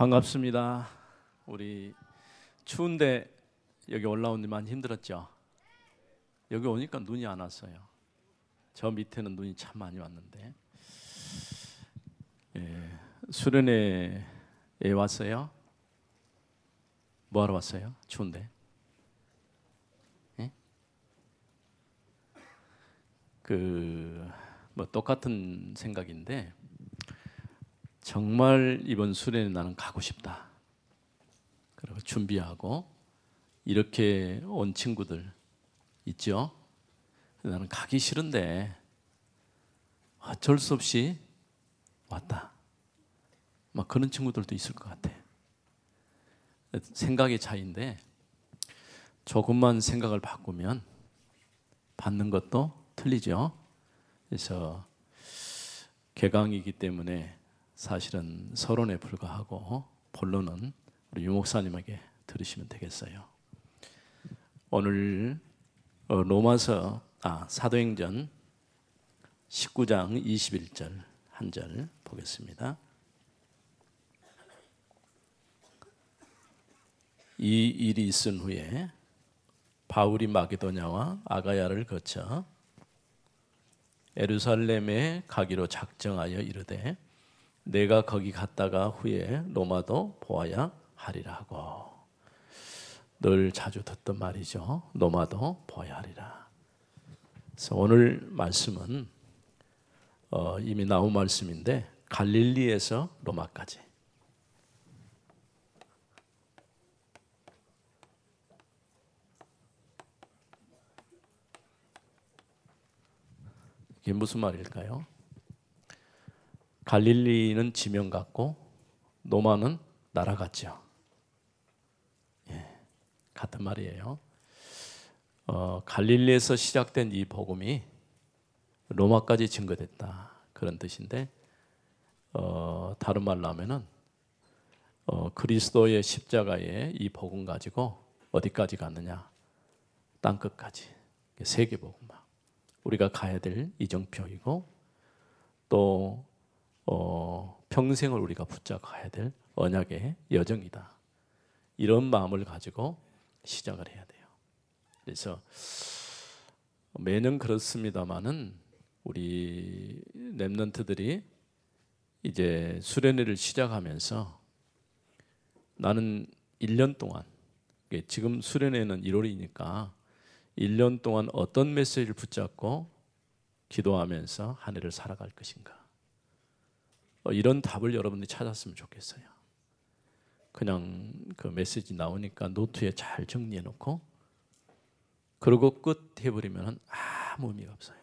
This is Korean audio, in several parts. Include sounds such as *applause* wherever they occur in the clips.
반갑습니다. 우리 추운데 여기 올라오는 많이 힘들었죠? 여기 오니까 눈이 안 왔어요. 저 밑에는 눈이 참 많이 왔는데. 예, 수련회에 왔어요? 뭐 하러 왔어요? 추운데. 예? 그뭐 똑같은 생각인데 정말 이번 수련회 나는 가고 싶다. 그리고 준비하고 이렇게 온 친구들 있죠. 나는 가기 싫은데 어쩔 수 없이 왔다. 막 그런 친구들도 있을 것 같아. 생각의 차이인데 조금만 생각을 바꾸면 받는 것도 틀리죠. 그래서 개강이기 때문에 사실은 서론에 불과하고 본론은 우리 유 목사님에게 들으시면 되겠어요. 오늘 어, 로마서 아 사도행전 19장 21절 한 절 보겠습니다. 이 일이 있은 후에 바울이 마게도냐와 아가야를 거쳐 에루살렘에 가기로 작정하여 이르되 내가 거기 갔다가 후에 로마도 보아야 하리라 하고 늘 자주 듣던 말이죠. 로마도 보아야 하리라. 그래서 오늘 말씀은 어, 이미 나온 말씀인데 갈릴리에서 로마까지 이게 무슨 말일까요? 갈릴리는 지명 같고 노마는 나라 같죠. 예, 같은 말이에요. 어, 갈릴리에서 시작된 이 복음이 로마까지 증거됐다 그런 뜻인데 어, 다른 말로 하면은 어, 그리스도의 십자가의 이 복음 가지고 어디까지 갔느냐 땅 끝까지 세계 복음만 우리가 가야 될 이정표이고 또 어, 평생을 우리가 붙잡아야 될 언약의 여정이다. 이런 마음을 가지고 시작을 해야 돼요. 그래서 매년 그렇습니다만은 우리 랩런트들이 이제 수련회를 시작하면서 나는 1년 동안 지금 수련회는 1월이니까 1년 동안 어떤 메시지를 붙잡고 기도하면서 한 해를 살아갈 것인가? 어, 이런 답을 여러분들이 찾았으면 좋겠어요. 그냥 그 메시지 나오니까 노트에 잘 정리해 놓고 그러고 끝 해버리면 아무 의미가 없어요.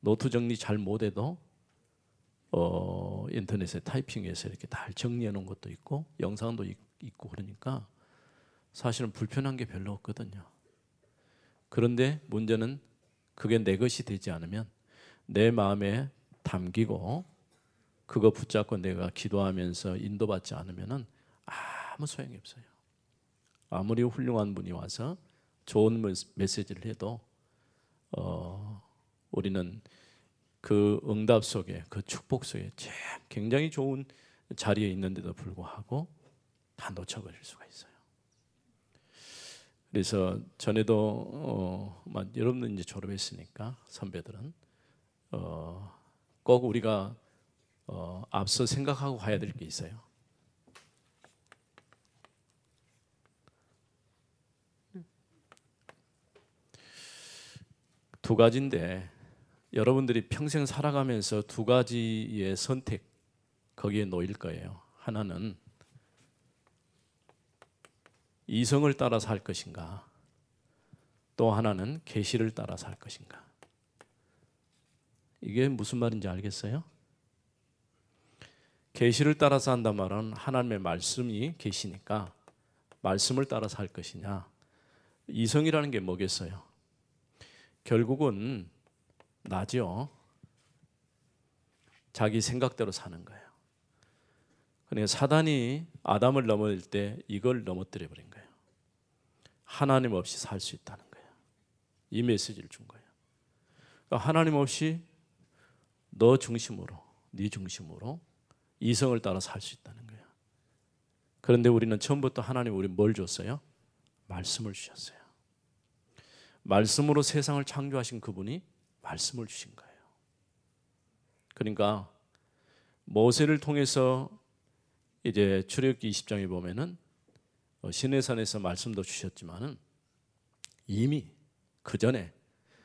노트 정리 잘 못해도 어, 인터넷에 타이핑해서 이렇게 잘 정리해 놓은 것도 있고 영상도 있고 그러니까 사실은 불편한 게 별로 없거든요. 그런데 문제는 그게 내 것이 되지 않으면 내 마음에 담기고 그거 붙잡고 내가 기도하면서 인도받지 않으면은 아무 소용이 없어요. 아무리 훌륭한 분이 와서 좋은 메시지를 해도 어, 우리는 그 응답 속에 그 축복 속에 굉장히 좋은 자리에 있는데도 불구하고 다 놓쳐버릴 수가 있어요. 그래서 전에도 어, 여러분들 이제 졸업했으니까 선배들은 어, 꼭 우리가 어, 앞서 생각하고 가야 될 게 있어요. 두 가지인데 여러분들이 평생 살아가면서 두 가지의 선택 거기에 놓일 거예요. 하나는 이성을 따라 살 것인가? 또 하나는 계시를 따라 살 것인가? 이게 무슨 말인지 알겠어요? 계시를 따라서 한단 말은 하나님의 말씀이 계시니까 말씀을 따라서 할 것이냐? 이성이라는 게 뭐겠어요? 결국은 나죠. 자기 생각대로 사는 거예요. 그러니까 사단이 아담을 넘어질 때 이걸 넘어뜨려 버린 거예요. 하나님 없이 살 수 있다는 거예요. 이 메시지를 준 거예요. 그러니까 하나님 없이 너 중심으로, 네 중심으로 이성을 따라 살 수 있다는 거예요. 그런데 우리는 처음부터 하나님 우리 뭘 줬어요? 말씀을 주셨어요. 말씀으로 세상을 창조하신 그분이 말씀을 주신 거예요. 그러니까 모세를 통해서 이제 출애굽기 20장에 보면은 어, 시내산에서 말씀도 주셨지만은 이미 그 전에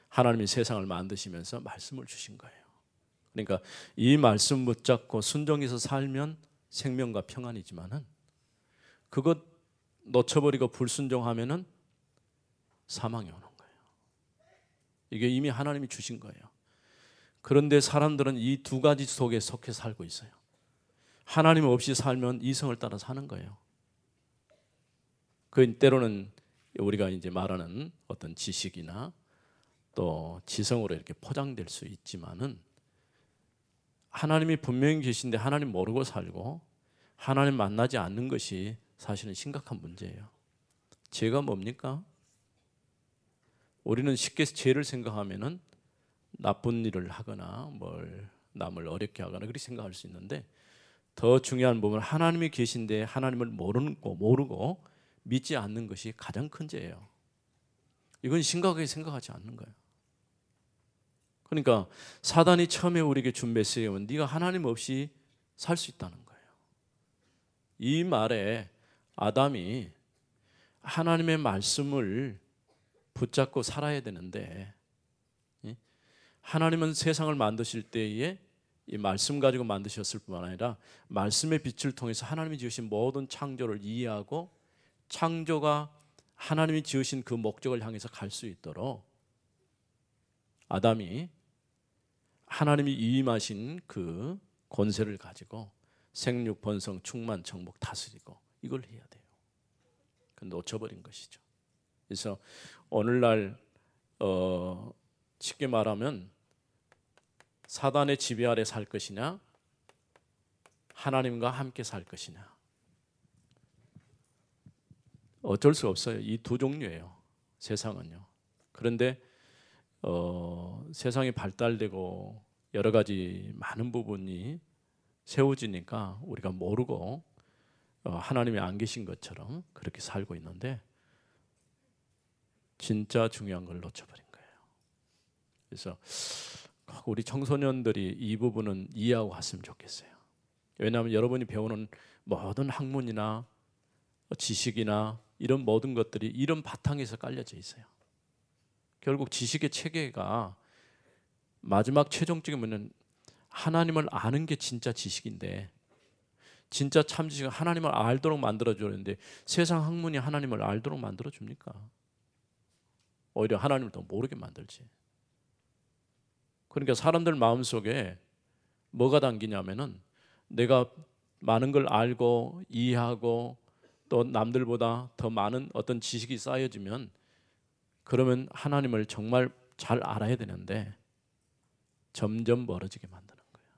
하나님이 세상을 만드시면서 말씀을 주신 거예요. 그러니까 이 말씀 붙잡고 순종해서 살면 생명과 평안이지만은 그것 놓쳐버리고 불순종하면은 사망이 오는 거예요. 이게 이미 하나님이 주신 거예요. 그런데 사람들은 이 두 가지 속에 속해 살고 있어요. 하나님 없이 살면 이성을 따라 사는 거예요. 그 때로는 우리가 이제 말하는 어떤 지식이나 또 지성으로 이렇게 포장될 수 있지만은 하나님이 분명히 계신데 하나님 모르고 살고 하나님 만나지 않는 것이 사실은 심각한 문제예요. 죄가 뭡니까? 우리는 쉽게 죄를 생각하면은 나쁜 일을 하거나 뭘 남을 어렵게 하거나 그렇게 생각할 수 있는데 더 중요한 부분은 하나님이 계신데 하나님을 모르고 모르고 믿지 않는 것이 가장 큰 죄예요. 이건 심각하게 생각하지 않는 거예요. 그러니까 사단이 처음에 우리에게 준 메시지는 네가 하나님 없이 살 수 있다는 거예요. 이 말에 아담이 하나님의 말씀을 붙잡고 살아야 되는데 하나님은 세상을 만드실 때에 이 말씀 가지고 만드셨을 뿐만 아니라 말씀의 빛을 통해서 하나님이 지으신 모든 창조를 이해하고 창조가 하나님이 지으신 그 목적을 향해서 갈 수 있도록 아담이 하나님이 위임하신 그 권세를 가지고 생육 번성 충만 정복 다스리고 이걸 해야 돼요. 그 놓쳐버린 것이죠. 그래서 오늘날 어, 쉽게 말하면 사단의 지배 아래 살 것이냐 하나님과 함께 살 것이냐 어쩔 수 없어요. 이 두 종류예요. 세상은요. 그런데 어, 세상이 발달되고 여러 가지 많은 부분이 세워지니까 우리가 모르고 어, 하나님이 안 계신 것처럼 그렇게 살고 있는데 진짜 중요한 걸 놓쳐버린 거예요. 그래서 우리 청소년들이 이 부분은 이해하고 갔으면 좋겠어요. 왜냐하면 여러분이 배우는 모든 학문이나 지식이나 이런 모든 것들이 이런 바탕에서 깔려져 있어요. 결국 지식의 체계가 마지막 최종적인 문은 하나님을 아는 게 진짜 지식인데 진짜 참 지식은 하나님을 알도록 만들어 주는데 세상 학문이 하나님을 알도록 만들어 줍니까? 오히려 하나님을 더 모르게 만들지. 그러니까 사람들 마음속에 뭐가 담기냐면은 내가 많은 걸 알고 이해하고 또 남들보다 더 많은 어떤 지식이 쌓여지면 그러면 하나님을 정말 잘 알아야 되는데 점점 멀어지게 만드는 거예요.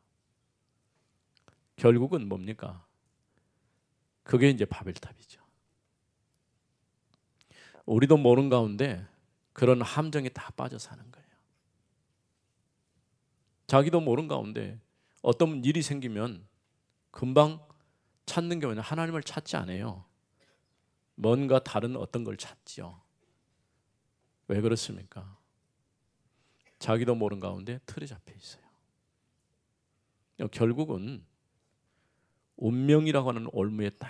결국은 뭡니까? 그게 이제 바벨탑이죠. 우리도 모르는 가운데 그런 함정에 다 빠져 사는 거예요. 자기도 모르는 가운데 어떤 일이 생기면 금방 찾는 게 뭐냐 하나님을 찾지 않아요. 뭔가 다른 어떤 걸 찾지요. 왜 그렇습니까? 자기도 모르는 가운데 틀에 잡혀 있어요. 결국은 운명이라고 하는 올무에 딱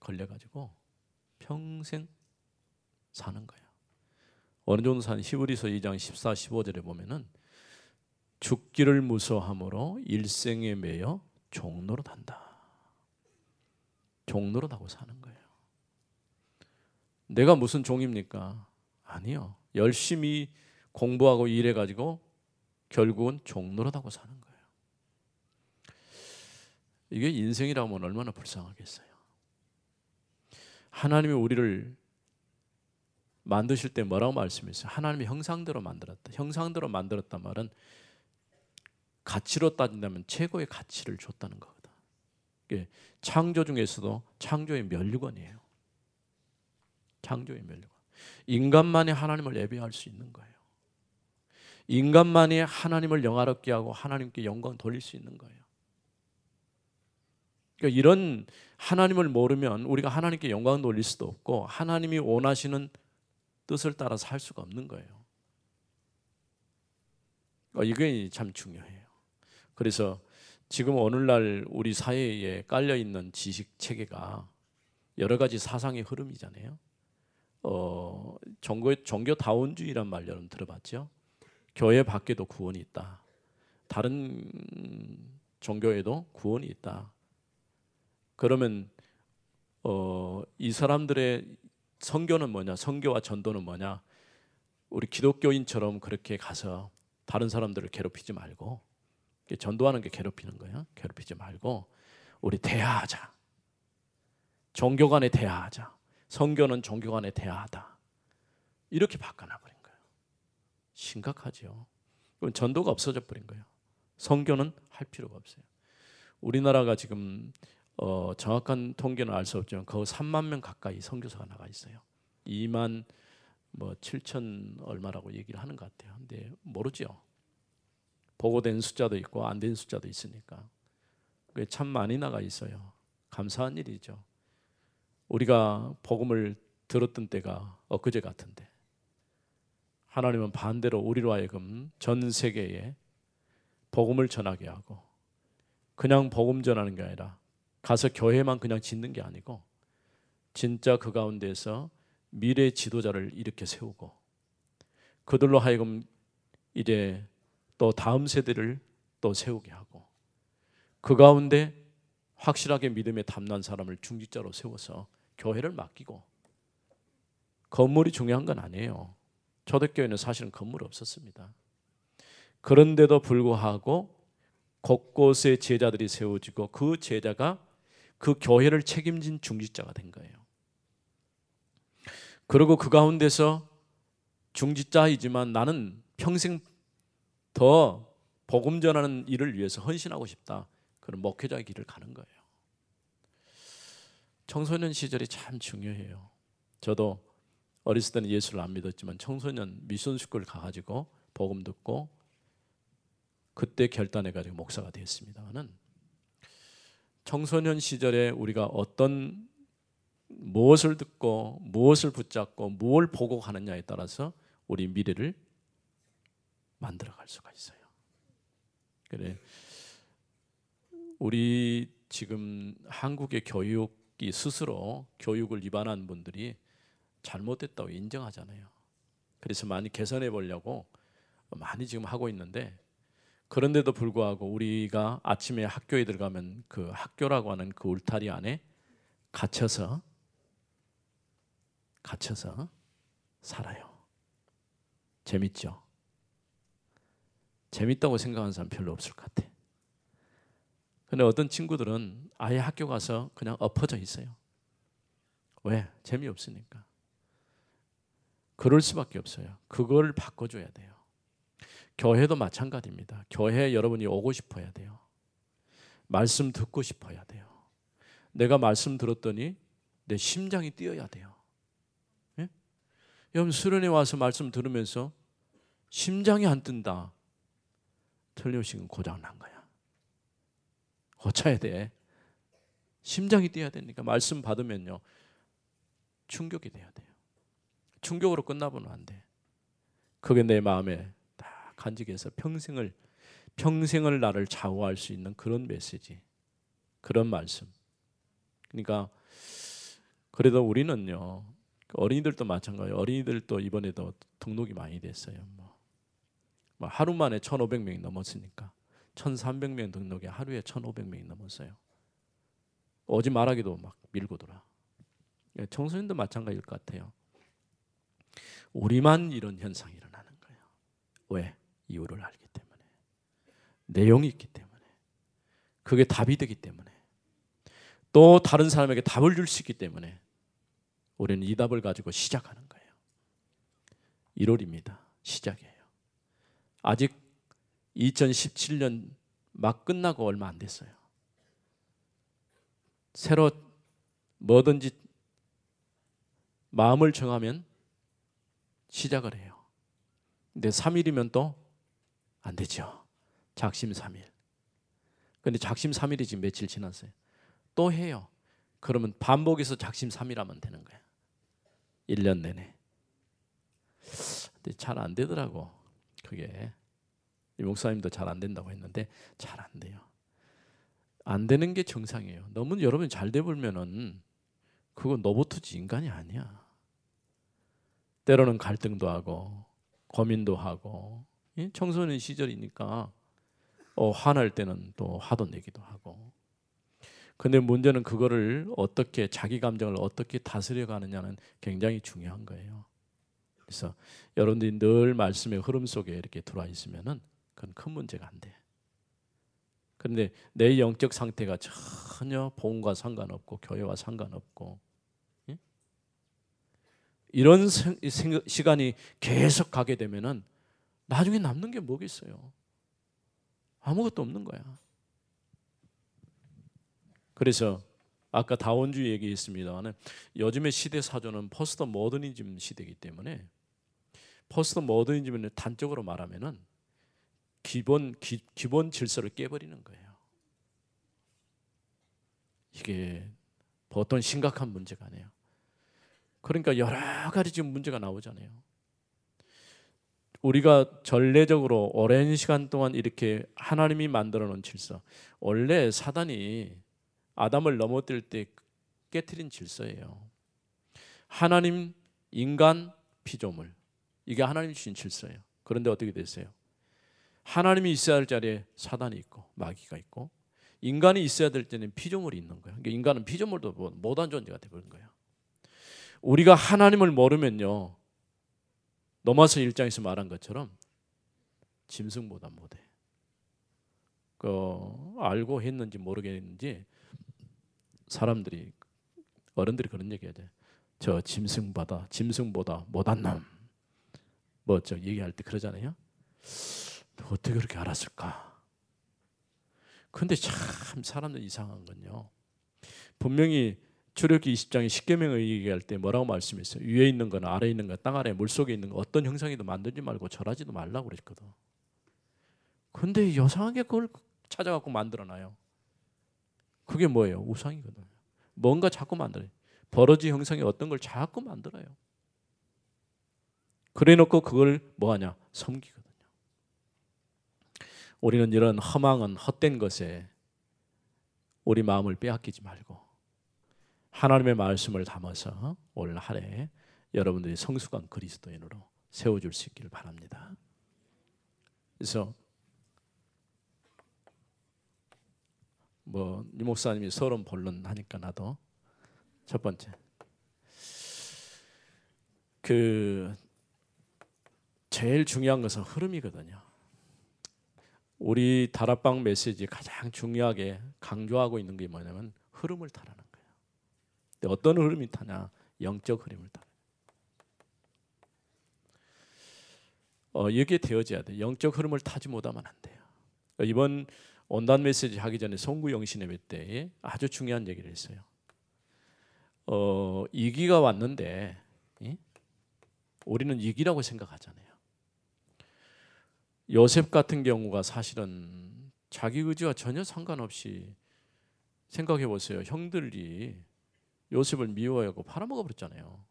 걸려가지고 평생 사는 거예요. 어느 정도 산 히브리서 2장 14, 15절에 보면은 죽기를 무서함으로 일생에 매여 종로로 단다. 종로로 하고 사는 거예요. 내가 무슨 종입니까? 아니요. 열심히 공부하고 일해 가지고 결국은 종노릇하고 사는 거예요. 이게 인생이라면 얼마나 불쌍하겠어요. 하나님이 우리를 만드실 때 뭐라고 말씀했어요? 하나님의 형상대로 만들었다. 형상대로 만들었단 말은 가치로 따진다면 최고의 가치를 줬다는 거거든. 창조 중에서도 창조의 멸류관이에요. 창조의 멸류관. 인간만이 하나님을 예배할 수 있는 거예요. 인간만이 하나님을 영화롭게 하고 하나님께 영광 돌릴 수 있는 거예요. 그러니까 이런 하나님을 모르면 우리가 하나님께 영광 돌릴 수도 없고 하나님이 원하시는 뜻을 따라서 할 수가 없는 거예요. 어, 이게 참 중요해요. 그래서 지금 오늘날 우리 사회에 깔려 있는 지식 체계가 여러 가지 사상의 흐름이잖아요. 어, 종교 종교 다원주의란 말 여러분 들어봤죠? 교회 밖에도 구원이 있다. 다른 종교에도 구원이 있다. 그러면 어, 이 사람들의 성교는 뭐냐? 성교와 전도는 뭐냐? 우리 기독교인처럼 그렇게 가서 다른 사람들을 괴롭히지 말고 전도하는 게 괴롭히는 거예요. 괴롭히지 말고 우리 대화하자. 종교 간에 대화하자. 성교는 종교 간에 대화하다. 이렇게 바꿔놔 버린 거예요. 심각하죠. 그럼 전도가 없어져 버린 거예요. 성교는 할 필요가 없어요. 우리나라가 지금 어, 정확한 통계는 알 수 없지만 거의 3만 명 가까이 선교사가 나가 있어요. 2만 뭐 7천 얼마라고 얘기를 하는 것 같아요. 근데 모르죠. 보고된 숫자도 있고 안 된 숫자도 있으니까 참 많이 나가 있어요. 감사한 일이죠. 우리가 복음을 들었던 때가 엊그제 같은데 하나님은 반대로 우리로 하여금 전 세계에 복음을 전하게 하고 그냥 복음 전하는 게 아니라 가서 교회만 그냥 짓는 게 아니고 진짜 그 가운데서 미래 지도자를 이렇게 세우고 그들로 하여금 이제 또 다음 세대를 또 세우게 하고 그 가운데 확실하게 믿음에 담난 사람을 중직자로 세워서 교회를 맡기고 건물이 중요한 건 아니에요. 초대교회는 사실은 건물 없었습니다. 그런데도 불구하고 곳곳에 제자들이 세워지고 그 제자가 그 교회를 책임진 중직자가 된 거예요. 그리고 그 가운데서 중직자이지만 나는 평생 더 복음 전하는 일을 위해서 헌신하고 싶다. 그런 목회자의 길을 가는 거예요. 청소년 시절이 참 중요해요. 저도 어렸을 때는 예수를 안 믿었지만 청소년 미션 스쿨 가가지고 복음 듣고 그때 결단해가지고 목사가 됐습니다는 청소년 시절에 우리가 어떤 무엇을 듣고 무엇을 붙잡고 무엇을 보고 가느냐에 따라서 우리 미래를 만들어갈 수가 있어요. 그래 우리 지금 한국의 교육이 스스로 교육을 위반한 분들이 잘못됐다고 인정하잖아요. 그래서 많이 개선해 보려고 많이 지금 하고 있는데 그런데도 불구하고 우리가 아침에 학교에 들어가면 그 학교라고 하는 그 울타리 안에 갇혀서 갇혀서 살아요. 재밌죠? 재밌다고 생각하는 사람 별로 없을 것 같아. 근데 어떤 친구들은 아예 학교 가서 그냥 엎어져 있어요. 왜? 재미없으니까. 그럴 수밖에 없어요. 그걸 바꿔줘야 돼요. 교회도 마찬가지입니다. 교회 여러분이 오고 싶어야 돼요. 말씀 듣고 싶어야 돼요. 내가 말씀 들었더니 내 심장이 뛰어야 돼요. 예? 여러분 수련회 와서 말씀 들으면서 심장이 안 뜬다. 틀림없이 고장 난 거야. 고쳐야 돼. 심장이 뛰어야 되니까 말씀 받으면요 충격이 돼야 돼요. 충격으로 끝나보면 안 돼. 그게 내 마음에 간직해서 평생을 평생을 나를 좌우할 수 있는 그런 메시지, 그런 말씀. 그러니까 그래도 우리는요 어린이들도 마찬가지. 어린이들도 이번에도 등록이 많이 됐어요. 뭐, 뭐 하루 만에 1,500명이 넘었으니까 1,300명 등록에 하루에 1,500명이 넘었어요. 오지 말하기도 막 밀고 돌아. 예, 청소년도 마찬가지일 것 같아요. 우리만 이런 현상이 일어나는 거예요. 왜? 이유를 알기 때문에 내용이 있기 때문에 그게 답이 되기 때문에 또 다른 사람에게 답을 줄 수 있기 때문에 우리는 이 답을 가지고 시작하는 거예요. 1월입니다. 시작이에요. 아직 2017년 막 끝나고 얼마 안 됐어요. 새로 뭐든지 마음을 정하면 시작을 해요. 근데 3일이면 또 안 되죠. 작심 3일. 근데 작심 3일이 지금 며칠 지났어요. 또 해요. 그러면 반복해서 작심삼일하면 되는 거야. 1년 내내. 근데 잘 안 되더라고. 그게 이 목사님도 잘 안 된다고 했는데 잘 안 돼요. 안 되는 게 정상이에요. 너무 여러분 잘 돼보면은 그건 너보트지 인간이 아니야. 때로는 갈등도 하고 고민도 하고 청소년 시절이니까 어, 화날 때는 또 화도 내기도 하고. 근데 문제는 그거를 어떻게 자기 감정을 어떻게 다스려 가느냐는 굉장히 중요한 거예요. 그래서 여러분들이 늘 말씀의 흐름 속에 이렇게 들어와 있으면은 그건 큰 문제가 안 돼. 그런데 내 영적 상태가 전혀 보험과 상관없고 교회와 상관없고 예? 이런 생, 시간이 계속 가게 되면은 나중에 남는 게 뭐겠어요? 아무것도 없는 거야. 그래서 아까 다원주의 얘기했습니다만 요즘의 시대 사조는 포스트 모더니즘 시대이기 때문에 포스트 모더니즘을 단적으로 말하면은 기본 기, 기본 질서를 깨버리는 거예요. 이게 보통 심각한 문제가 아니에요. 그러니까 여러 가지 지금 문제가 나오잖아요. 우리가 전례적으로 오랜 시간 동안 이렇게 하나님이 만들어 놓은 질서. 원래 사단이 아담을 넘어뜨릴 때 깨뜨린 질서예요. 하나님, 인간, 피조물. 이게 하나님 주신 질서예요. 그런데 어떻게 됐어요? 하나님이 있어야 할 자리에 사단이 있고 마귀가 있고 인간이 있어야 될 때는 피조물이 있는 거예요. 그러니까 인간은 피조물도 뭐 못한 존재가 되버린 거예요. 우리가 하나님을 모르면요. 노마서 일장에서 말한 것처럼 짐승보다 못해. 그 알고 했는지 모르겠는지 사람들이 어른들이 그런 얘기하죠. 저 짐승보다 짐승보다 못한 놈. 뭐저 얘기할 때 그러잖아요. 어떻게 그렇게 알았을까? 근데 참 사람들 이상한 건요. 분명히 출애굽기 20장에 십계명을 얘기할 때 뭐라고 말씀했어요? 위에 있는 거나 아래 있는 거, 땅 아래 물 속에 있는 거 어떤 형상이도 만들지 말고 절하지도 말라고 그랬거든. 근데 여상하게 그걸 찾아갖고 만들어놔요. 그게 뭐예요? 우상이거든요. 뭔가 자꾸 만들어요. 버러지 형상의 어떤 걸 자꾸 만들어요. 그래 놓고 그걸 뭐하냐? 섬기거든요. 우리는 이런 허망은 헛된 것에 우리 마음을 빼앗기지 말고 하나님의 말씀을 담아서 올 한해 여러분들이 성숙한 그리스도인으로 세워줄 수 있기를 바랍니다. 그래서 뭐 이 목사님이 서론 본론 하니까 나도 첫 번째 그 제일 중요한 것은 흐름이거든요. 우리 다락방 메시지 가장 중요하게 강조하고 있는 게 뭐냐면 흐름을 타라는 거예요. 근데 어떤 흐름이 타냐? 영적 흐름을 타. 어, 이게 되어져야 돼. 영적 흐름을 타지 못하면 안 돼요. 이번 온단 메시지 하기 전에 송구 영신예배 때 아주 중요한 얘기를 했어요. 어, 이기가 왔는데 예? 우리는 이기라고 생각하잖아요. 요셉 같은 경우가 사실은 자기 의지와 전혀 상관없이 생각해 보세요. 형들이 요셉을 미워하고 팔아먹어 버렸잖아요.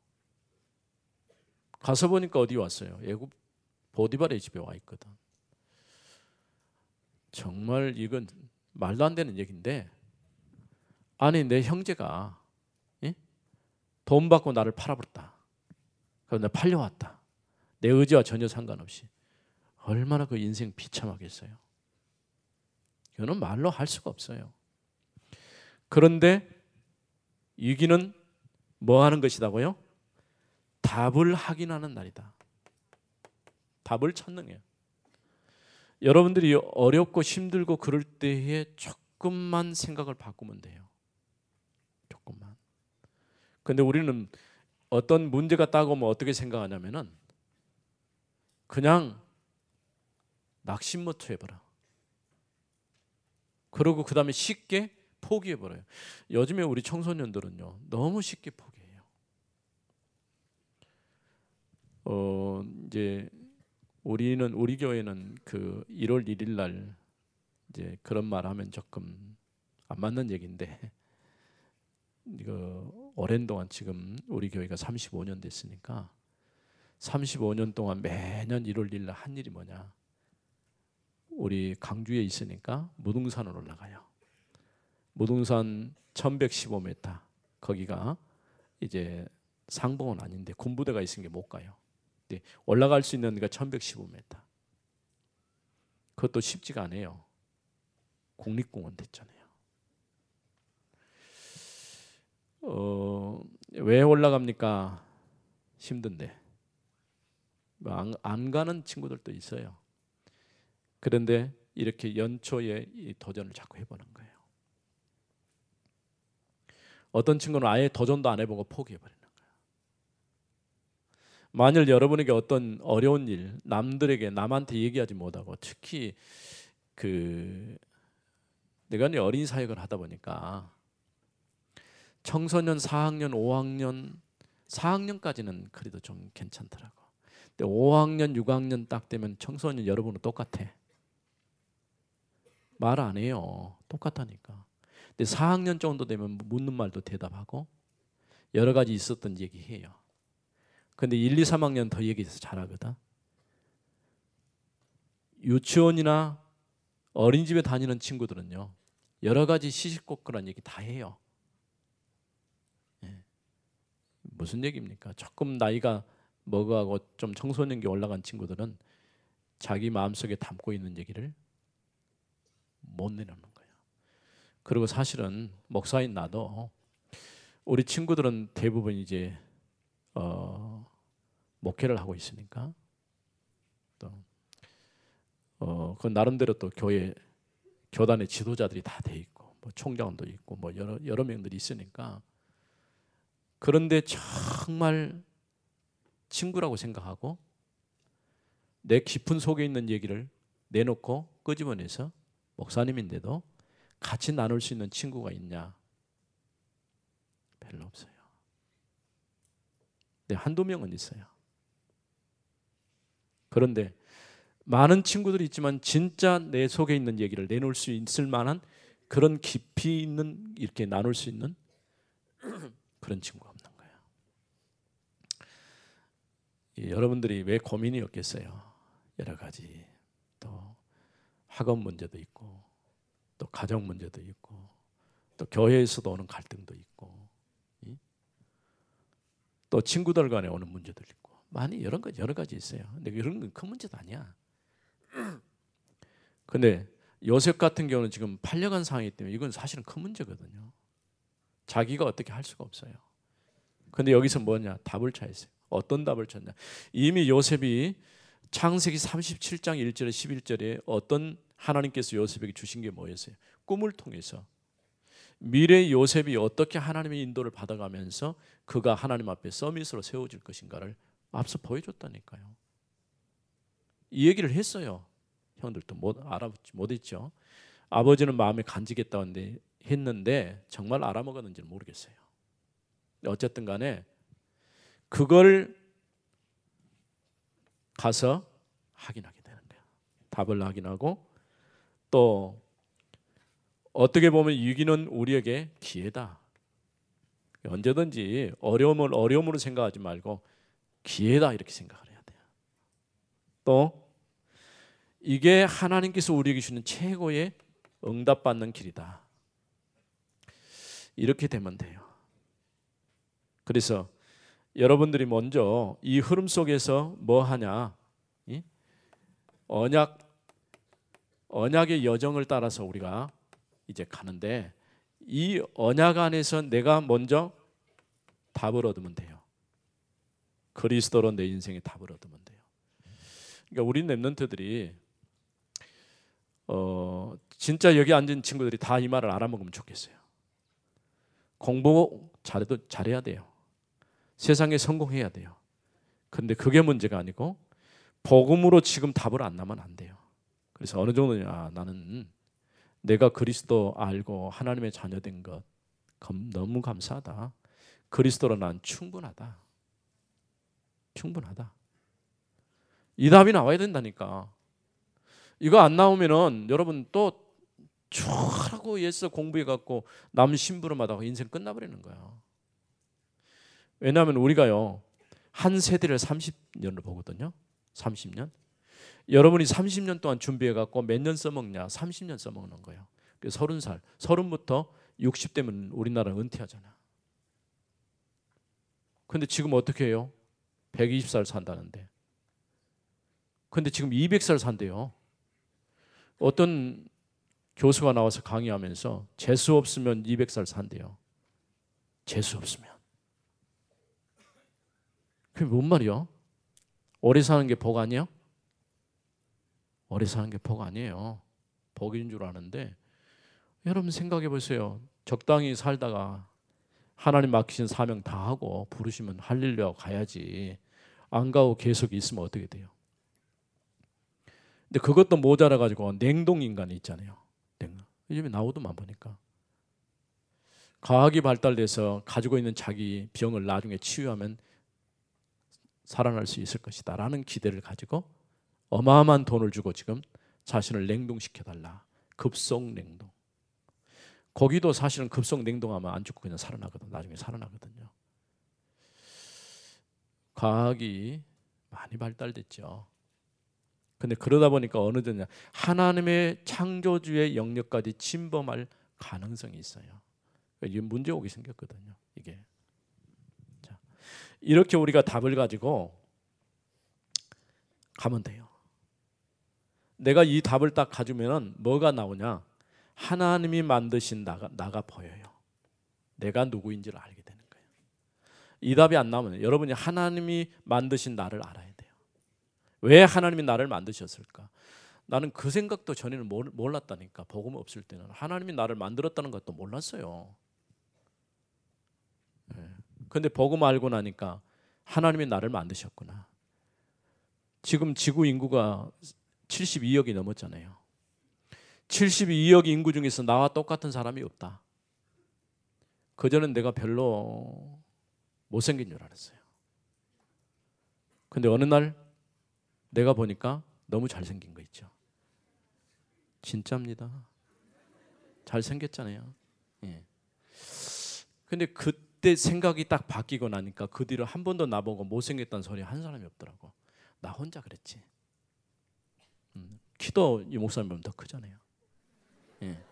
가서 보니까 어디 왔어요? 애굽 보디발의 집에 와 있거든. 정말 이건 말도 안 되는 얘기인데 아니 내 형제가 예? 돈 받고 나를 팔아버렸다. 내가 팔려왔다. 내 의지와 전혀 상관없이 얼마나 그 인생 비참하겠어요. 이거는 말로 할 수가 없어요. 그런데 위기는 뭐 하는 것이다고요? 답을 확인하는 날이다. 답을 찾는 거예요. 여러분들이 어렵고 힘들고 그럴 때에 조금만 생각을 바꾸면 돼요. 조금만. 근데 우리는 어떤 문제가 따고면 어떻게 생각하냐면은 그냥 낙심부터 해봐라. 그러고 그 다음에 쉽게 포기해버려요. 요즘에 우리 청소년들은요, 너무 쉽게 포기해요. 어, 이제 우리는, 우리 교회는 그 1월 1일 날 이제 그런 말 하면 조금 안 맞는 얘기인데, *laughs* 이거 오랜 동안 지금 우리 교회가 35년 됐으니까 35년 동안 매년 1월 1일 한 일이 뭐냐? 우리 강주에 있으니까 무등산을 올라가요. 무등산 1115m 거기가 이제 상봉은 아닌데 군부대가 있으니까 못 가요. 네, 올라갈 수 있는 데가 1115m. 그것도 쉽지가 않아요. 국립공원 됐잖아요. 어, 왜 올라갑니까? 힘든데. 뭐 안, 안 가는 친구들도 있어요. 그런데 이렇게 연초에 이 도전을 자꾸 해보는 거예요. 어떤 친구는 아예 도전도 안 해보고 포기해버리는 거예요. 만일 여러분에게 어떤 어려운 일, 남들에게 남한테 얘기하지 못하고 특히 그 내가 어린 사역을 하다 보니까 청소년 4학년, 5학년, 4학년까지는 그래도 좀 괜찮더라고. 근데 5학년, 6학년 딱 되면 청소년 여러분은 똑같아. 말 안 해요. 똑같다니까. 근데 4학년 정도 되면 묻는 말도 대답하고 여러 가지 있었던 얘기 해요. 근데 1, 2, 3학년 더 얘기해서 잘하거든. 유치원이나 어린이집에 다니는 친구들은요. 여러 가지 시시콜콜한 얘기 다 해요. 예. 무슨 얘기입니까? 조금 나이가 먹어가고 좀 청소년기 올라간 친구들은 자기 마음속에 담고 있는 얘기를 못 내놓는 거예요. 그리고 사실은 목사인 나도 우리 친구들은 대부분 이제 어, 목회를 하고 있으니까 또 어, 그 나름대로 또 교회 교단의 지도자들이 다 돼 있고 뭐 총장도 있고 뭐 여러 여러 명들이 있으니까 그런데 정말 친구라고 생각하고 내 깊은 속에 있는 얘기를 내놓고 끄집어내서 목사님인데도 같이 나눌 수 있는 친구가 있냐? 별로 없어요. 네, 한두 명은 있어요. 그런데 많은 친구들이 있지만 진짜 내 속에 있는 얘기를 내놓을 수 있을 만한 그런 깊이 있는 이렇게 나눌 수 있는 *clears throat* 그런 친구가 없는 거예요. 여러분들이 왜 고민이 없겠어요? 여러 가지 또 학업 문제도 있고 또 가정 문제도 있고 또 교회에서도 오는 갈등도 있고 또 친구들 간에 오는 문제도 있고 많이 여러 가지 여러 가지 있어요. 근데 이런 건 큰 문제도 아니야. *clears throat* 근데 요셉 같은 경우는 지금 팔려간 상황이기 때문에 이건 사실은 큰 문제거든요. 자기가 어떻게 할 수가 없어요. 근데 여기서 뭐냐? 답을 찾았어요. 어떤 답을 찾냐? 이미 요셉이 창세기 37장 1절에 11절에 어떤 하나님께서 요셉에게 주신 게 뭐였어요? 꿈을 통해서 미래 요셉이 어떻게 하나님의 인도를 받아가면서 그가 하나님 앞에 서밋으로 세워질 것인가를 앞서 보여줬다니까요. 이 얘기를 했어요. 형들도 못 알아보지 못했죠. 아버지는 마음에 간직했다는데 했는데 정말 알아먹었는지는 모르겠어요. 어쨌든 간에 그걸 가서 확인하게 되는 거야. 답을 확인하고 또 어떻게 보면 위기는 우리에게 기회다. 언제든지 어려움을 어려움으로 생각하지 말고 기회다 이렇게 생각을 해야 돼요. 또 이게 하나님께서 우리에게 주는 최고의 응답받는 길이다. 이렇게 되면 돼요. 그래서 여러분들이 먼저 이 흐름 속에서 뭐 하냐? 언약 언약의 여정을 따라서 우리가 이제 가는데 이 언약 안에서 내가 먼저 답을 얻으면 돼요. 그리스도로 내 인생에 답을 얻으면 돼요. 그러니까 우리 랩런트들이 어 진짜 여기 앉은 친구들이 다 이 말을 알아먹으면 좋겠어요. 공부 잘해도 잘해야 돼요. 세상에 성공해야 돼요. 근데 그게 문제가 아니고 복음으로 지금 답을 안 나면 안 돼요. 그래서 어느 정도냐 아, 나는 내가 그리스도 알고 하나님의 자녀된 것 너무 감사하다. 그리스도로 난 충분하다. 충분하다. 이 답이 나와야 된다니까. 이거 안 나오면은 여러분 또쭉 예서 공부해 갖고 남 심부름하다가 인생 끝나버리는 거야. 왜냐하면 우리가요 한 세대를 30년을 보거든요. 30년. 여러분이 30년 동안 준비해 갖고 몇 년 써먹냐? 30년 써먹는 거예요. 그 30살, 30부터 60대면 우리나라는 은퇴하잖아. 근데 지금 어떻게 해요? 120살 산다는데. 근데 지금 200살 산대요. 어떤 교수가 나와서 강의하면서 재수 없으면 200살 산대요. 재수 없으면. 그게 뭔 말이야? 오래 사는 게 복 아니야? 오래 사는 게 복 아니에요. 복인 줄 아는데 여러분 생각해 보세요. 적당히 살다가 하나님 맡기신 사명 다 하고 부르시면 할릴려 가야지. 안 가고 계속 있으면 어떻게 돼요? 근데 그것도 모자라 가지고 냉동 인간이 있잖아요. 냉동. 요즘에 나오더만 보니까 과학이 발달돼서 가지고 있는 자기 병을 나중에 치유하면 살아날 수 있을 것이다라는 기대를 가지고 어마어마한 돈을 주고 지금 자신을 냉동시켜 달라. 급속 냉동. 고기도 사실은 급속 냉동하면 안 죽고 그냥 살아나거든. 나중에 살아나거든요. 과학이 많이 발달됐죠. 근데 그러다 보니까 어느 든냐 하나님의 창조주의 영역까지 침범할 가능성이 있어요. 이게 문제 오기 생겼거든요. 이게 자, 이렇게 우리가 답을 가지고 가면 돼요. 내가 이 답을 딱 가지면은 뭐가 나오냐? 하나님이 만드신 나가 나가 보여요. 내가 누구인지를 알게 되는 거예요. 이 답이 안 나오면 여러분이 하나님이 만드신 나를 알아야 돼요. 왜 하나님이 나를 만드셨을까? 나는 그 생각도 전에는 몰랐다니까. 복음 없을 때는 하나님이 나를 만들었다는 것도 몰랐어요. 네. 근데 복음 알고 나니까 하나님이 나를 만드셨구나. 지금 지구 인구가 72억이 넘었잖아요. 72억 인구 중에서 나와 똑같은 사람이 없다. 그전엔 내가 별로 못생긴 줄 알았어요. 근데 어느 날 내가 보니까 너무 잘생긴 거 있죠. 진짜입니다. 잘생겼잖아요. 예. 근데 그때 생각이 딱 바뀌고 나니까 그 뒤로 한 번도 나보고 못생겼다는 소리 한 사람이 없더라고. 나 혼자 그랬지. 음, 키도 이 목사님보다 더 크잖아요. 예.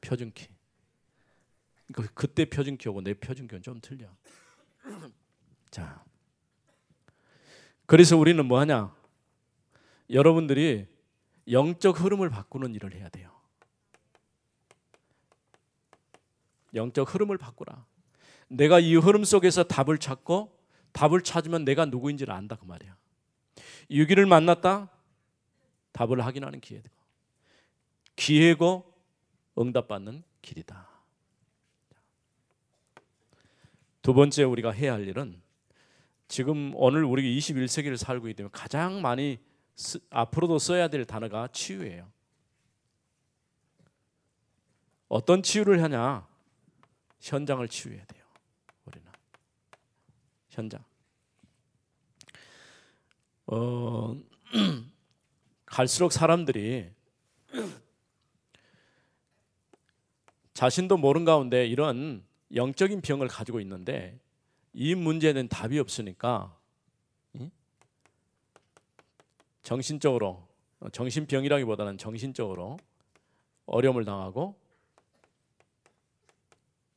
표준 키. 그 그때 표준 키하고 내 표준 키는 좀 틀려. *clears throat* 자, 그래서 우리는 뭐 하냐? 여러분들이 영적 흐름을 바꾸는 일을 해야 돼요. 영적 흐름을 바꾸라. 내가 이 흐름 속에서 답을 찾고 답을 찾으면 내가 누구인지를 안다 그 말이야. 유기를 만났다. 답을 확인하는 기회고 기회고 응답받는 길이다. 두 번째 우리가 해야 할 일은 지금 오늘 우리가 21세기를 살고 있기 때문에 가장 많이 쓰, 앞으로도 써야 될 단어가 치유예요. 어떤 치유를 하냐? 현장을 치유해야 돼요. 우리는 현장. 어, *clears throat* 갈수록 사람들이 자신도 모른 가운데 이런 영적인 병을 가지고 있는데 이 문제는 답이 없으니까 정신적으로 정신병이라기보다는 정신적으로 어려움을 당하고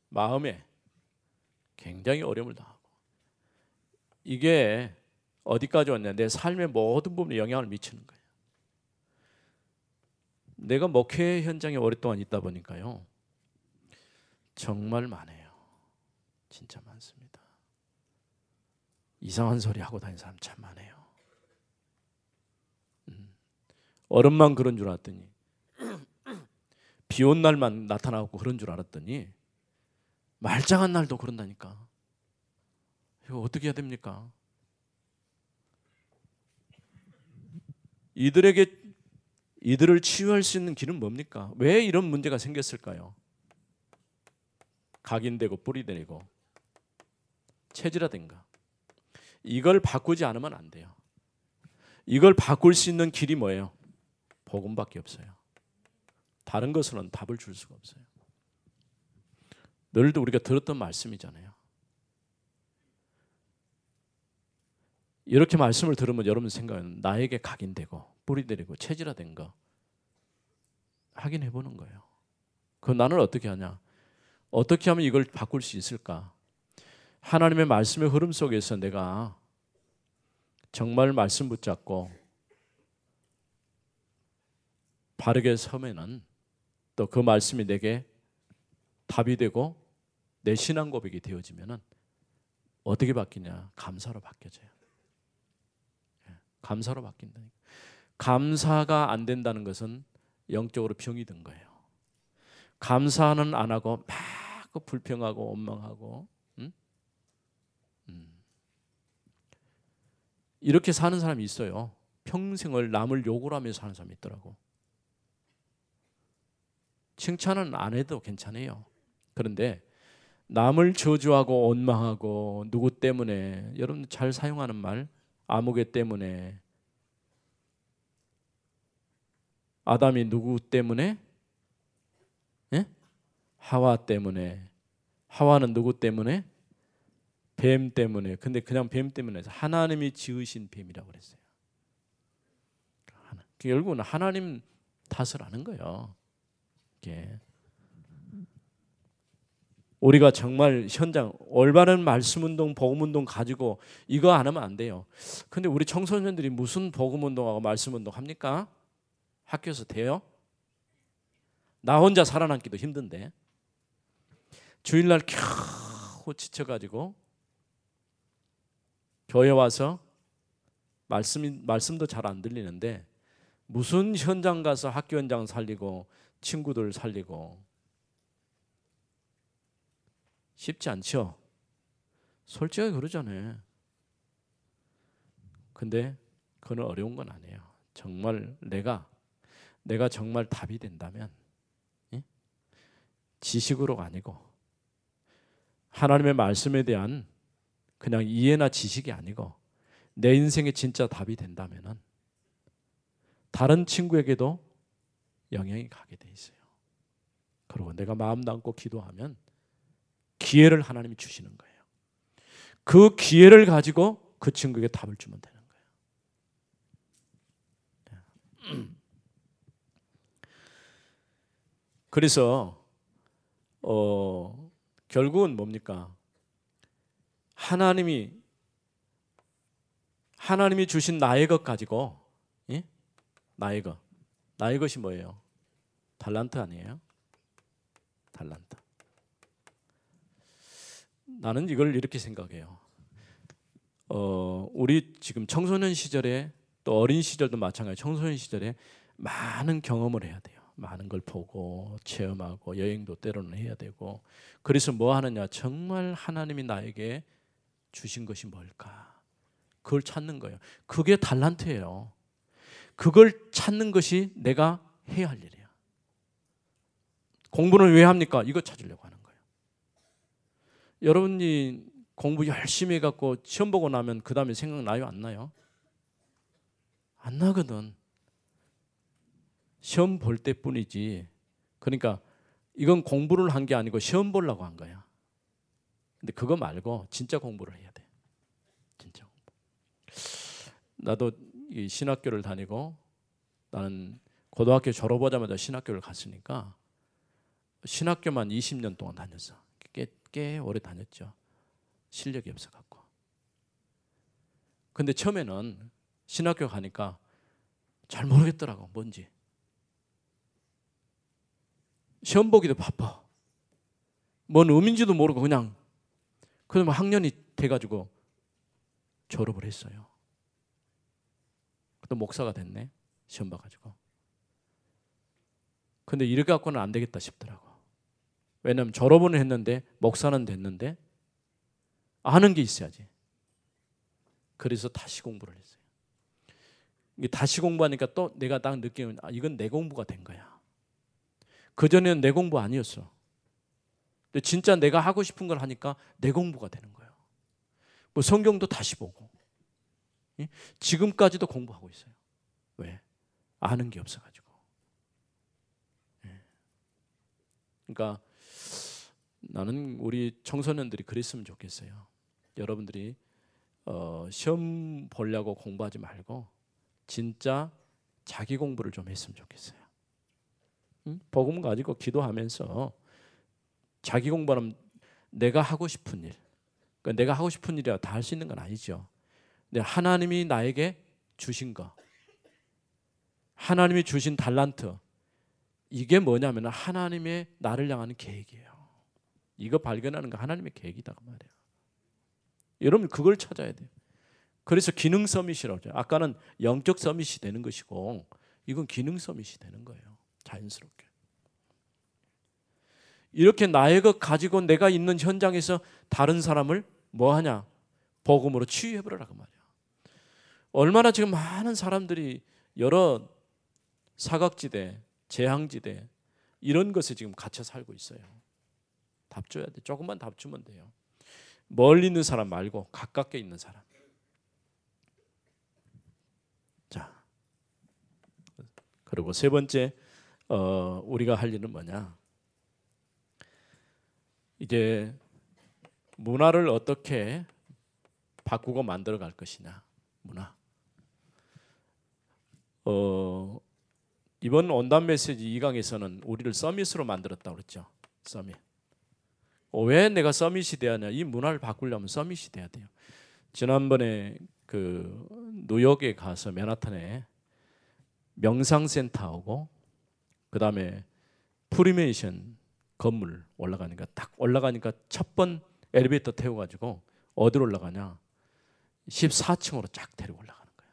마음에 굉장히 어려움을 당하고. 이게 어디까지 왔냐? 내 삶의 모든 부분에 영향을 미치는 거예요. 내가 목회 현장에 오랫동안 있다 보니까요 정말 많아요. 진짜 많습니다. 이상한 소리 하고 다니는 사람 참 많아요. 음. 얼음만 그런 줄 알았더니 비온 날만 나타나고 그런 줄 알았더니 말짱한 날도 그런다니까. 이거 어떻게 해야 됩니까? 이들에게 이들을 치유할 수 있는 길은 뭡니까? 왜 이런 문제가 생겼을까요? 각인되고 뿌리되고 체질화된가? 이걸 바꾸지 않으면 안 돼요. 이걸 바꿀 수 있는 길이 뭐예요? 복음밖에 없어요. 다른 것으로는 답을 줄 수가 없어요. 늘도 우리가 들었던 말씀이잖아요. 이렇게 말씀을 들으면 여러분 생각은 나에게 각인되고 뿌리들이고 체질화된 거 확인해 보는 거예요. 그 나는 어떻게 하냐? 어떻게 하면 이걸 바꿀 수 있을까? 하나님의 말씀의 흐름 속에서 내가 정말 말씀 붙잡고 바르게 서면은 또 그 말씀이 내게 답이 되고 내 신앙 고백이 되어지면은 어떻게 바뀌냐? 감사로 바뀌어져요. 예, 감사로 바뀐다. 감사가 안 된다는 것은 영적으로 병이 든 거예요. 감사는 안 하고 막그 불평하고 원망하고 음? 음. 이렇게 사는 사람이 있어요. 평생을 남을 욕을 하며 사는 사람이 있더라고. 칭찬은 안 해도 괜찮아요. 그런데 남을 저주하고 원망하고 누구 때문에 여러분 잘 사용하는 말 아무개 때문에 아담이 누구 때문에 예? 하와 때문에 하와는 누구 때문에 뱀 때문에 근데 그냥 뱀 때문에 하나님이 지으신 뱀이라고 그랬어요. 결국은 하나님 탓을 하는 거예요. 이게 우리가 정말 현장 올바른 말씀 운동, 복음 운동 가지고 이거 안 하면 안 돼요. 근데 우리 청소년들이 무슨 복음 운동하고 말씀 운동 합니까? 학교에서 돼요? 나 혼자 살아남기도 힘든데. 주일날 겨우 지쳐가지고 교회 와서 말씀 말씀도 잘 안 들리는데 무슨 현장 가서 학교 현장 살리고 친구들 살리고 쉽지 않죠. 솔직하게 그러잖아요. 근데 그건 어려운 건 아니에요. 정말 내가 내가 정말 답이 된다면 예? 지식으로가 아니고 하나님의 말씀에 대한 그냥 이해나 지식이 아니고 내 인생에 진짜 답이 된다면은 다른 친구에게도 영향이 가게 돼 있어요. 그리고 내가 마음 담고 기도하면 기회를 하나님이 주시는 거예요. 그 기회를 가지고 그 친구에게 답을 주면 되는 거예요. 그래서 어, 결국은 뭡니까? 하나님이 하나님이 주신 나의 것 가지고 예? 나의 것 나의 것이 뭐예요? 달란트 아니에요? 달란트. 나는 이걸 이렇게 생각해요. 어, 우리 지금 청소년 시절에 또 어린 시절도 마찬가지. 청소년 시절에 많은 경험을 해야 돼요. 많은 걸 보고 체험하고 여행도 때로는 해야 되고 그래서 뭐 하느냐? 정말 하나님이 나에게 주신 것이 뭘까? 그걸 찾는 거예요. 그게 달란트예요. 그걸 찾는 것이 내가 해야 할 일이야. 공부는 왜 합니까? 이거 찾으려고 하는 거예요. 여러분이 공부 열심히 해갖고 시험 보고 나면 그 다음에 생각나요? 안 나요? 안 나거든. 시험 볼 때뿐이지. 그러니까 이건 공부를 한 게 아니고 시험 보려고 한 거야. 근데 그거 말고 진짜 공부를 해야 돼. 진짜 공부. 나도 이 신학교를 다니고 나는 고등학교 졸업하자마자 신학교를 갔으니까 신학교만 20년 동안 다녔어. 꽤, 꽤 오래 다녔죠. 실력이 없어 갖고. 근데 처음에는 신학교 가니까 잘 모르겠더라고 뭔지. 시험 보기도 바빠. 뭔 의미인지도 모르고 그냥 그러면 학년이 돼가지고 졸업을 했어요. 또 목사가 됐네. 시험 봐가지고. 근데 이렇게 갖고는 안 되겠다 싶더라고. 왜냐면 졸업은 했는데 목사는 됐는데 아는 게 있어야지. 그래서 다시 공부를 했어요. 다시 공부하니까 또 내가 딱 느끼는 아, 이건 내 공부가 된 거야. 그 전에는 내 공부 아니었어. 근데 진짜 내가 하고 싶은 걸 하니까 내 공부가 되는 거예요. 뭐 성경도 다시 보고. 지금까지도 공부하고 있어요. 왜? 아는 게 없어가지고. 예. 그러니까 나는 우리 청소년들이 그랬으면 좋겠어요. 여러분들이 어, 시험 보려고 공부하지 말고 진짜 자기 공부를 좀 했으면 좋겠어요. 응? 복음 가지고 기도하면서 자기 공부하면 내가 하고 싶은 일, 그러니까 내가 하고 싶은 일이야 다할 수 있는 건 아니죠. 근데 하나님이 나에게 주신 거, 하나님이 주신 달란트, 이게 뭐냐면 하나님의 나를 향하는 계획이에요. 이거 발견하는 거 하나님의 계획이다 그 말이에요. 여러분 그걸 찾아야 돼요. 그래서 기능 서밋이라고 하죠. 아까는 영적 서밋이 되는 것이고 이건 기능 서밋이 되는 거예요. 자연스럽게. 이렇게 나의 것 가지고 내가 있는 현장에서 다른 사람을 뭐 하냐? 복음으로 치유해 보라고 그 말이야. 얼마나 지금 많은 사람들이 여러 사각지대, 재앙지대 이런 것에 지금 갇혀 살고 있어요. 답 줘야 돼. 조금만 답 주면 돼요. 멀리 있는 사람 말고 가깝게 있는 사람. 자, 그리고 세 번째 어, 우리가 할 일은 뭐냐? 이제 문화를 어떻게 바꾸고 만들어 갈 것이냐? 문화. 어, 이번 온단 메시지 2강에서는 우리를 서밋으로 만들었다고 그랬죠. 서밋. 어, 왜 내가 서밋이 돼야 하냐? 이 문화를 바꾸려면 서밋이 돼야 돼요. 지난번에 그 뉴욕에 가서 맨하탄에 명상센터하고 그 다음에 프리메이슨 건물 올라가니까 딱 올라가니까 첫 번 엘리베이터 태워 가지고 어디로 올라가냐? 14층으로 쫙 데리고 올라가는 거야.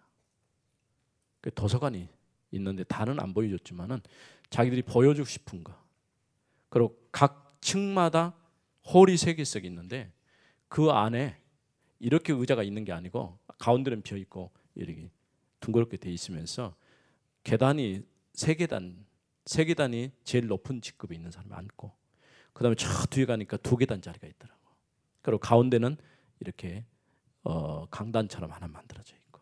그 도서관이 있는데 다는 안 보여줬지만은 자기들이 보여주고 싶은 거. 그리고 각 층마다 홀이 세 개씩 있는데 그 안에 이렇게 의자가 있는 게 아니고 가운데는 비어 있고 이렇게 둥그렇게 돼 있으면서 계단이 세 계단 세 계단이 제일 높은 직급에 있는 사람이 앉고 그다음에 저 뒤에 가니까 두 계단짜리가 있더라고. 그리고 가운데는 이렇게 어, 강단처럼 하나 만들어져 있고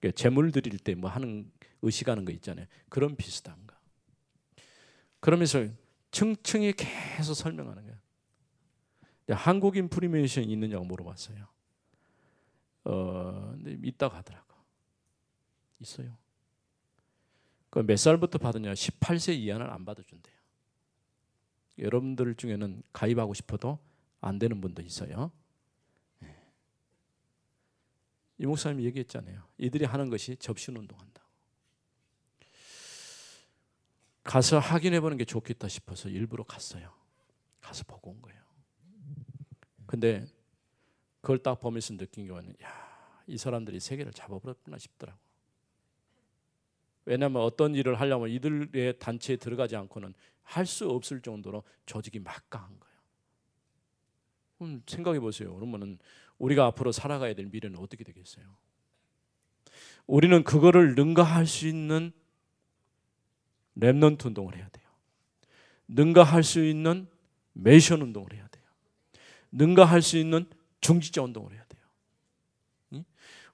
그러니까 재물 드릴 때 뭐 하는 의식하는 거 있잖아요. 그런 비슷한 거. 그러면서 층층이 계속 설명하는 거예요. 한국인 프리메이슨 있느냐고 물어봤어요. 어, 근데 있다고 하더라고. 있어요. 그몇 살부터 받느냐? 18세 이하는 안 받아준대요. 여러분들 중에는 가입하고 싶어도 안 되는 분도 있어요. 네. 이 목사님이 얘기했잖아요. 이들이 하는 것이 접신 운동한다고. 가서 확인해 보는 게 좋겠다 싶어서 일부러 갔어요. 가서 보고 온 거예요. 근데 그걸 딱 보면서 느낀 게 뭐냐면 야, 이 사람들이 세계를 잡아버렸구나 싶더라고. 왜냐하면 어떤 일을 하려면 이들의 단체에 들어가지 않고는 할 수 없을 정도로 조직이 막강한 거예요. 그럼 생각해 보세요. 그러면은 우리가 앞으로 살아가야 될 미래는 어떻게 되겠어요? 우리는 그거를 능가할 수 있는 remnant 운동을 해야 돼요. 능가할 수 있는 Mason 운동을 해야 돼요. 능가할 수 있는 중직자 운동을 해야 돼요.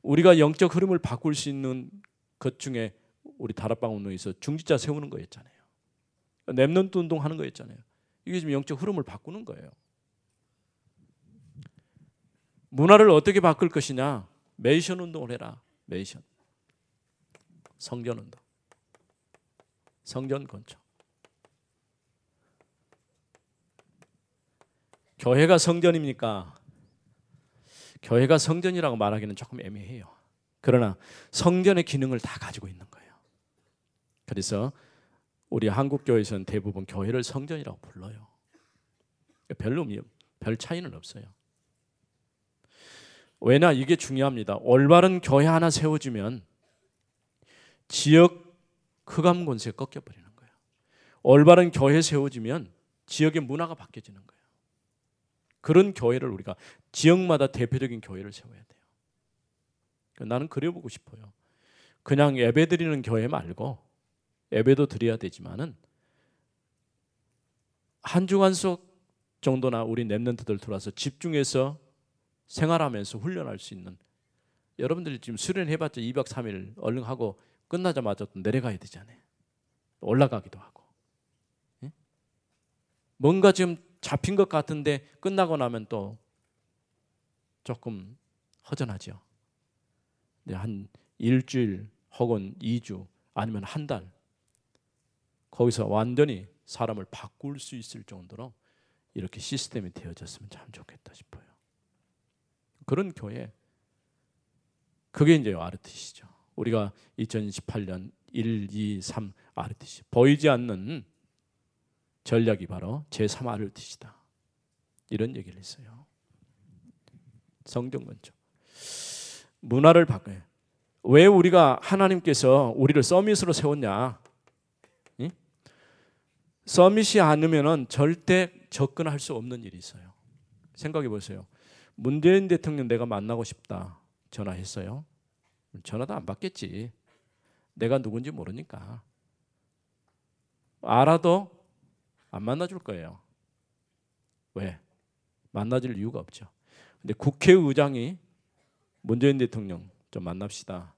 우리가 영적 흐름을 바꿀 수 있는 것 중에 우리 다락방 운동에서 중직자 세우는 거였잖아요. remnant 운동 하는 거였잖아요. 이게 지금 영적 흐름을 바꾸는 거예요. 문화를 어떻게 바꿀 것이냐? Mason 운동을 해라. Mason. 성전 운동. 성전 건축. 교회가 성전입니까? 교회가 성전이라고 말하기는 조금 애매해요. 그러나 성전의 기능을 다 가지고 있는 거예요. 그래서 우리 한국 교회에서는 대부분 교회를 성전이라고 불러요. 별로 별 차이는 없어요. 왜냐 이게 중요합니다. 올바른 교회 하나 세워지면 지역 흑암 권세 꺾여 버리는 거예요. 올바른 교회 세워지면 지역의 문화가 바뀌어지는 거예요. 그런 교회를 우리가 지역마다 대표적인 교회를 세워야 돼요. 나는 그려보고 싶어요. 그냥 예배 드리는 교회 말고 예배도 드려야 되지만은 한 주간 속 정도나 우리 랩런트들 들어와서 집중해서 생활하면서 훈련할 수 있는 여러분들이 지금 수련해봤자 2박 3일 얼른 하고 끝나자마자 또 내려가야 되잖아요. 올라가기도 하고. 예? 뭔가 지금 잡힌 것 같은데 끝나고 나면 또 조금 허전하죠. 한 일주일 혹은 2주 아니면 한 달 거기서 완전히 사람을 바꿀 수 있을 정도로 이렇게 시스템이 되어졌으면 참 좋겠다 싶어요. 그런 교회 그게 이제 아르티시죠. 우리가 2018년 1, 2, 3 아르티시 보이지 않는 전략이 바로 제3 아르티시다. 이런 얘기를 했어요. 성경 먼저 문화를 바꿔요. 왜 우리가 하나님께서 우리를 서밋으로 세웠냐? 응? 서밋이 아니면은 절대 접근할 수 없는 일이 있어요. 생각해 보세요. 문재인 대통령 내가 만나고 싶다. 전화했어요. 전화도 안 받겠지. 내가 누군지 모르니까. 알아도 안 만나줄 거예요. 왜? 만나줄 이유가 없죠. 근데 국회의장이 문재인 대통령 좀 만납시다.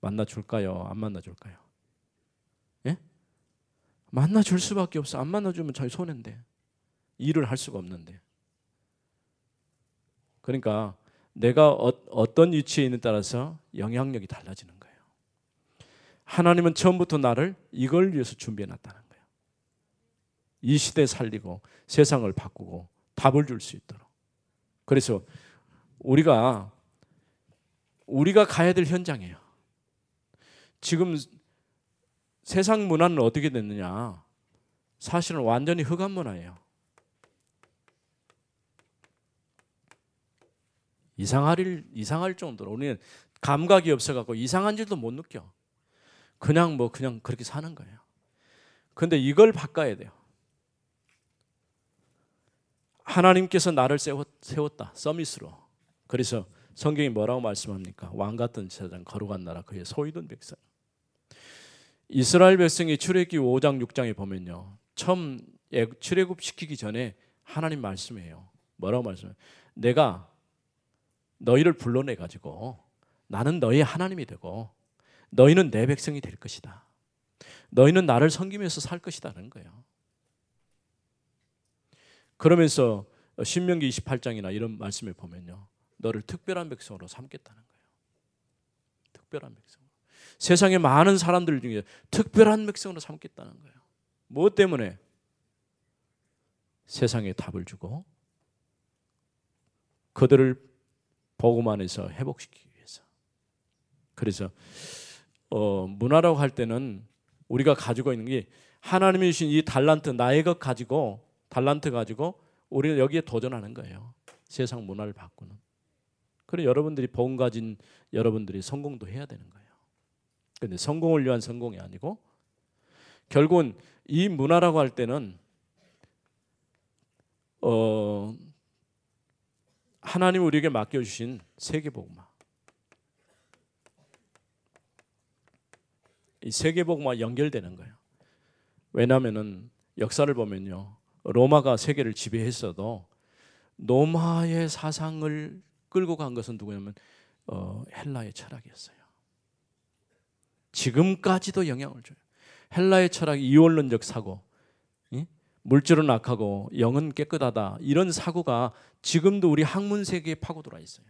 만나줄까요? 안 만나줄까요? 예? 만나줄 수밖에 없어. 안 만나주면 저희 손해인데. 일을 할 수가 없는데. 그러니까 내가 어, 떤 위치에 있는 따라서 영향력이 달라지는 거예요. 하나님은 처음부터 나를 이걸 위해서 준비해 놨다는 거예요. 이 시대 살리고 세상을 바꾸고 답을 줄 수 있도록. 그래서 우리가 우리가 가야 될 현장이에요. 지금 세상 문화는 어떻게 됐느냐? 사실은 완전히 흑암 문화예요. 이상할 이상할 정도로 우리는 감각이 없어 갖고 이상한 줄도 못 느껴. 그냥 뭐 그냥 그렇게 사는 거예요. 근데 이걸 바꿔야 돼요. 하나님께서 나를 세웠, 세웠다. 서밋으로. 그래서 성경이 뭐라고 말씀합니까? 왕 같은 세상 거룩한 나라 그의 소유된 백성. 이스라엘 백성이 출애굽기 5장 6장에 보면요. 처음 출애굽 시키기 전에 하나님 말씀해요. 뭐라고 말씀해요? 내가 너희를 불러내 가지고 나는 너희 하나님이 되고 너희는 내 백성이 될 것이다. 너희는 나를 섬기면서 살 것이다는 거예요. 그러면서 신명기 28장이나 이런 말씀에 보면요. 너를 특별한 백성으로 삼겠다는 거예요. 특별한 백성. 세상에 많은 사람들 중에 특별한 백성으로 삼겠다는 거예요. 무엇 때문에? 세상에 답을 주고 그들을 복음 안에서 회복시키기 위해서. 그래서 어, 문화라고 할 때는 우리가 가지고 있는 게 하나님이 주신 이 달란트 나의 것 가지고 달란트 가지고 우리는 여기에 도전하는 거예요. 세상 문화를 바꾸는. 그래 여러분들이 복 가진 여러분들이 성공도 해야 되는 거예요. 근데 성공을 위한 성공이 아니고 결국은 이 문화라고 할 때는 어 하나님 우리에게 맡겨 주신 세계 복음화. 이 세계 복음화 연결되는 거예요. 왜냐하면은 역사를 보면요. 로마가 세계를 지배했어도 로마의 사상을 끌고 간 것은 누구냐면 어, 헬라의 철학이었어요. 지금까지도 영향을 줘요. 헬라의 철학 이원론적 사고, 이? 물질은 악하고 영은 깨끗하다 이런 사고가 지금도 우리 학문 세계에 파고들어 있어요.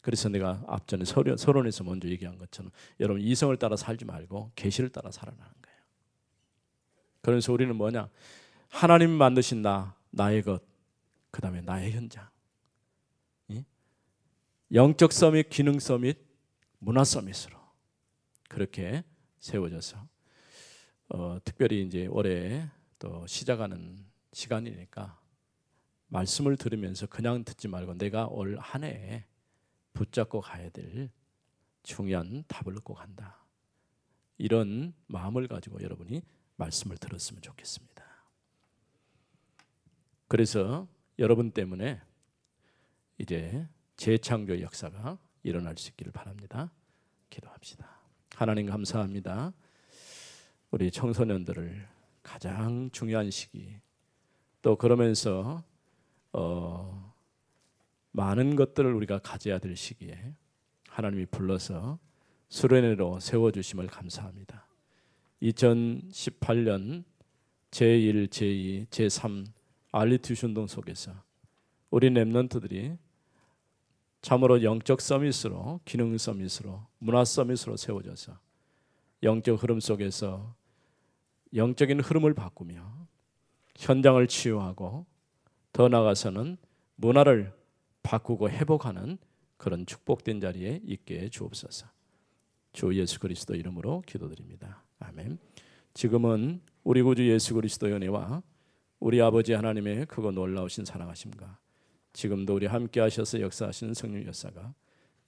그래서 내가 앞전에 서론에서 먼저 얘기한 것처럼 여러분 이성을 따라 살지 말고 계시를 따라 살아나는 거예요. 그래서 우리는 뭐냐? 하나님 만드신 나, 나의 것, 그 다음에 나의 현장. 영적 서밋, 기능 서밋, 문화 서밋으로 그렇게 세워져서 어, 특별히 이제 올해 또 시작하는 시간이니까 말씀을 들으면서 그냥 듣지 말고 내가 올 한 해에 붙잡고 가야 될 중요한 답을 꼭 한다. 이런 마음을 가지고 여러분이 말씀을 들었으면 좋겠습니다. 그래서 여러분 때문에 이제 재창조 역사가 일어날 수 있기를 바랍니다. 기도합시다. 하나님 감사합니다. 우리 청소년들을 가장 중요한 시기 또 그러면서 어, 많은 것들을 우리가 가져야 될 시기에 하나님이 불러서 수련회로 세워 주심을 감사합니다. 2018년 제1, 제2, 제3 알리튜 운동 속에서 우리 랩런트들이 참으로 영적 서밋으로 기능 서밋으로 문화 서밋으로 세워져서 영적 흐름 속에서 영적인 흐름을 바꾸며 현장을 치유하고 더 나아가서는 문화를 바꾸고 회복하는 그런 축복된 자리에 있게 주옵소서. 주 예수 그리스도 이름으로 기도드립니다. 아멘. 지금은 우리 구주 예수 그리스도의 은혜와 우리 아버지 하나님의 크고 놀라우신 사랑하심과 지금도 우리 함께 하셔서 역사하시는 성령 여사가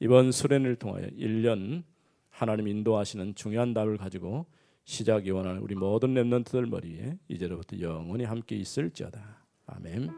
이번 수련을 통하여 1년 하나님 인도하시는 중요한 답을 가지고 시작이 원하는 우리 모든 렘넌트들 머리에 이제로부터 영원히 함께 있을지어다. 아멘.